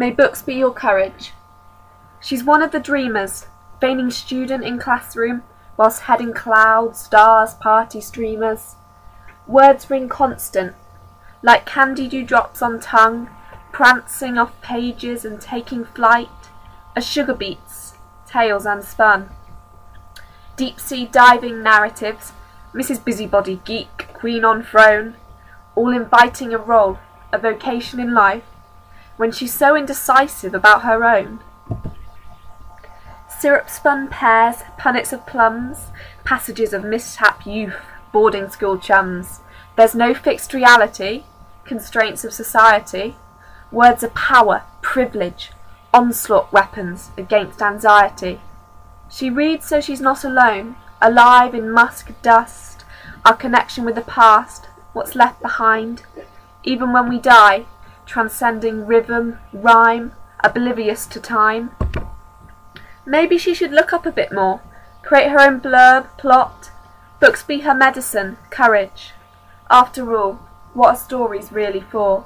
May books be your courage. She's one of the dreamers, feigning student in classroom, whilst heading clouds, stars, party streamers. Words ring constant, like candy dewdrops on tongue, prancing off pages and taking flight, as sugar beets, tales unspun. Deep sea diving narratives, Mrs. Busybody geek, queen on throne, all inviting a role, a vocation in life, when she's so indecisive about her own. Syrup spun pears, punnets of plums, passages of mishap youth, boarding school chums. There's no fixed reality, constraints of society. Words are power, privilege, onslaught weapons against anxiety. She reads so she's not alone, alive in musk dust, our connection with the past, what's left behind, even when we die, transcending rhythm, rhyme, oblivious to time. Maybe she should look up a bit more, create her own blurb, plot. Books be her medicine, courage. After all, what are stories really for?